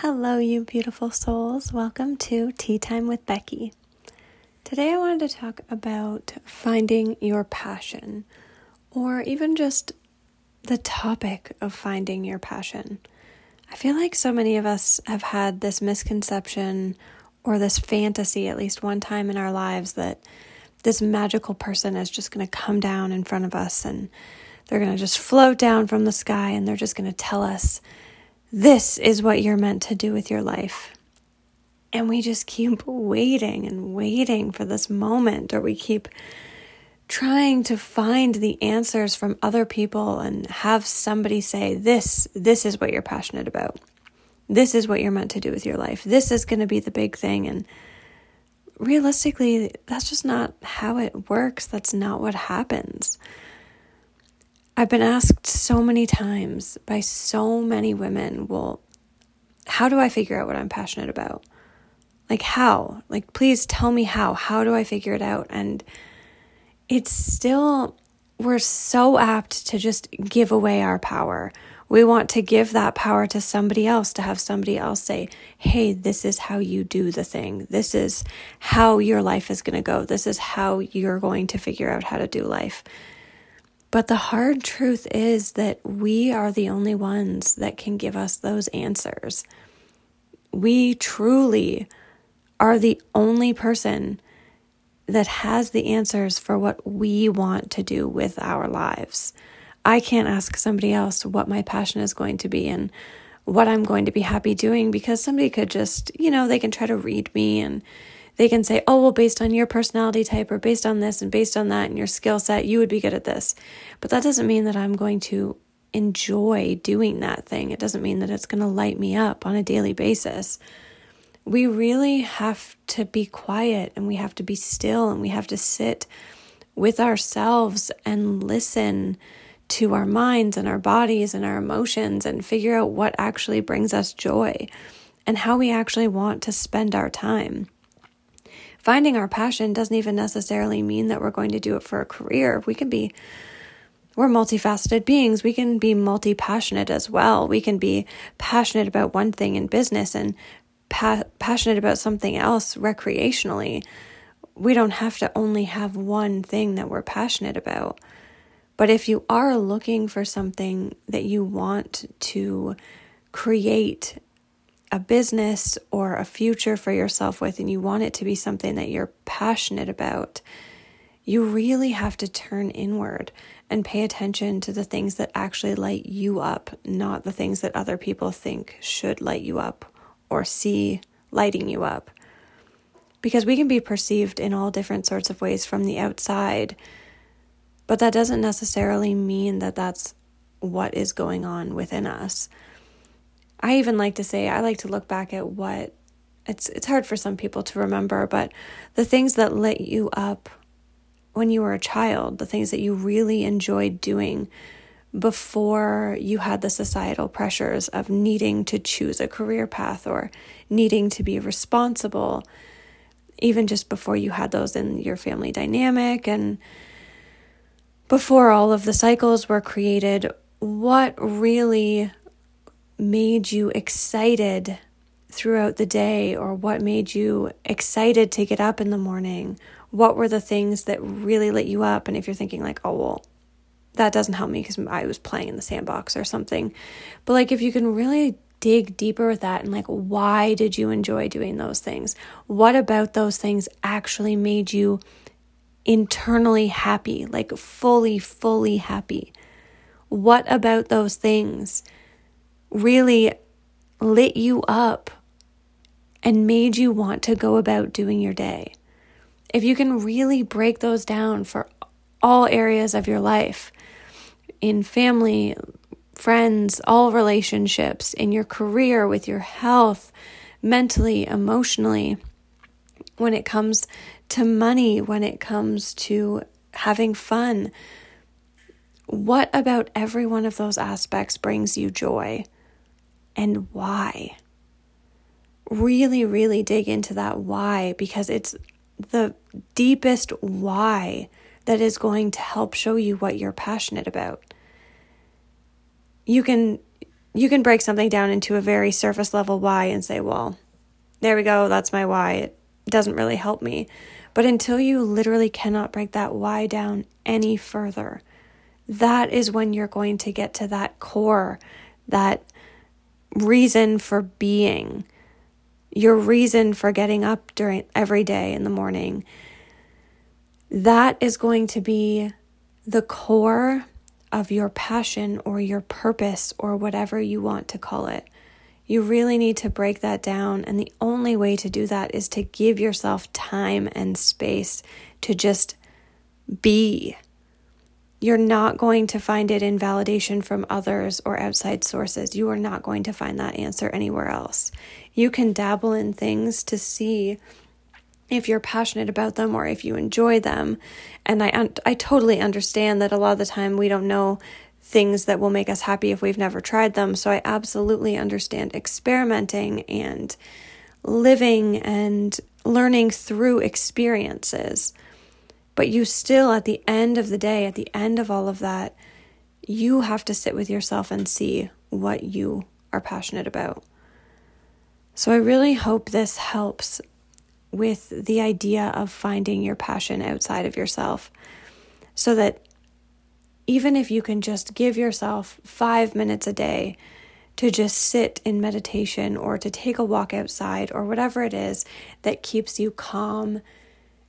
Hello, you beautiful souls. Welcome to Tea Time with Becky. Today, I wanted to talk about finding your passion, or even just the topic of finding your passion. I feel like so many of us have had this misconception or this fantasy, at least one time in our lives, that this magical person is just going to come down in front of us and they're going to just float down from the sky and they're just going to tell us this is what you're meant to do with your life. And we just keep waiting and waiting for this moment, or we keep trying to find the answers from other people and have somebody say, This, this is what you're passionate about. This is what you're meant to do with your life. This is going to be the big thing. And realistically, that's just not how it works. That's not what happens. I've been asked so many times by so many women, well, how do I figure out what I'm passionate about? Like, how? Like, please tell me how. How do I figure it out? And it's still, we're so apt to just give away our power. We want to give that power to somebody else, to have somebody else say, hey, this is how you do the thing. This is how your life is going to go. This is how you're going to figure out how to do life. But the hard truth is that we are the only ones that can give us those answers. We truly are the only person that has the answers for what we want to do with our lives. I can't ask somebody else what my passion is going to be and what I'm going to be happy doing because somebody could just, you know, they can try to read me and they can say, oh, well, based on your personality type or based on this and based on that and your skill set, you would be good at this. But that doesn't mean that I'm going to enjoy doing that thing. It doesn't mean that it's going to light me up on a daily basis. We really have to be quiet and we have to be still and we have to sit with ourselves and listen to our minds and our bodies and our emotions and figure out what actually brings us joy and how we actually want to spend our time finding our passion doesn't even necessarily mean that we're going to do it for a career. We can be we're multifaceted beings. We can be multi passionate as well. We can be passionate about one thing in business and pa- passionate about something else recreationally. We don't have to only have one thing that we're passionate about. But if you are looking for something that you want to create a business or a future for yourself with and you want it to be something that you're passionate about, you really have to turn inward and pay attention to the things that actually light you up, not the things that other people think should light you up or see lighting you up. Because we can be perceived in all different sorts of ways from the outside, but that doesn't necessarily mean that that's what is going on within us. I even like to say I like to look back at what it's it's hard for some people to remember, but the things that lit you up when you were a child, the things that you really enjoyed doing before you had the societal pressures of needing to choose a career path or needing to be responsible, even just before you had those in your family dynamic and before all of the cycles were created, what really made you excited throughout the day or what made you excited to get up in the morning? What were the things that really lit you up? And if you're thinking, like, oh, well, that doesn't help me because I was playing in the sandbox or something. But like, if you can really dig deeper with that and like, why did you enjoy doing those things? What about those things actually made you internally happy, like fully, fully happy? What about those things really lit you up and made you want to go about doing your day. If you can really break those down for all areas of your life, in family, friends, all relationships, in your career, with your health, mentally, emotionally, when it comes to money, when it comes to having fun, what about every one of those aspects brings you joy? And why. Really, really dig into that why because it's the deepest why that is going to help show you what you're passionate about. You can you can break something down into a very surface level why and say, well, there we go, that's my why. It doesn't really help me. But until you literally cannot break that why down any further, that is when you're going to get to that core, that reason for being, your reason for getting up during every day in the morning. That is going to be the core of your passion or your purpose or whatever you want to call it. You really need to break that down. And the only way to do that is to give yourself time and space to just be. You're not going to find it in validation from others or outside sources. You are not going to find that answer anywhere else. You can dabble in things to see if you're passionate about them or if you enjoy them. And I I totally understand that a lot of the time we don't know things that will make us happy if we've never tried them. So I absolutely understand experimenting and living and learning through experiences. But you still, at the end of the day, at the end of all of that, you have to sit with yourself and see what you are passionate about. So I really hope this helps with the idea of finding your passion outside of yourself so that even if you can just give yourself five minutes a day to just sit in meditation or to take a walk outside or whatever it is that keeps you calm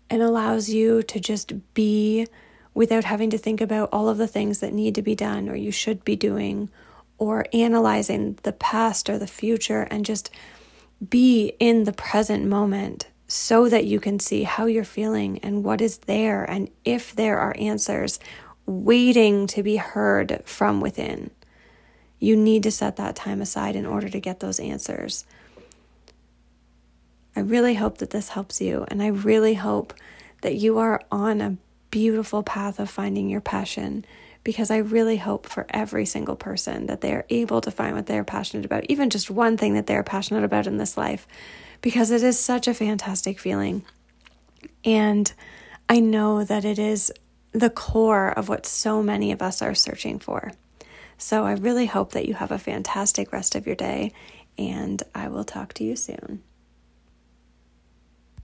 and allows you to just be without having to think about all of the things that need to be done or you should be doing or analyzing the past or the future and just be in the present moment so that you can see how you're feeling and what is there and if there are answers waiting to be heard from within. You need to set that time aside in order to get those answers. I really hope that this helps you, and I really hope that you are on a beautiful path of finding your passion because I really hope for every single person that they are able to find what they're passionate about, even just one thing that they're passionate about in this life, because it is such a fantastic feeling. And I know that it is the core of what so many of us are searching for. So I really hope that you have a fantastic rest of your day, and I will talk to you soon.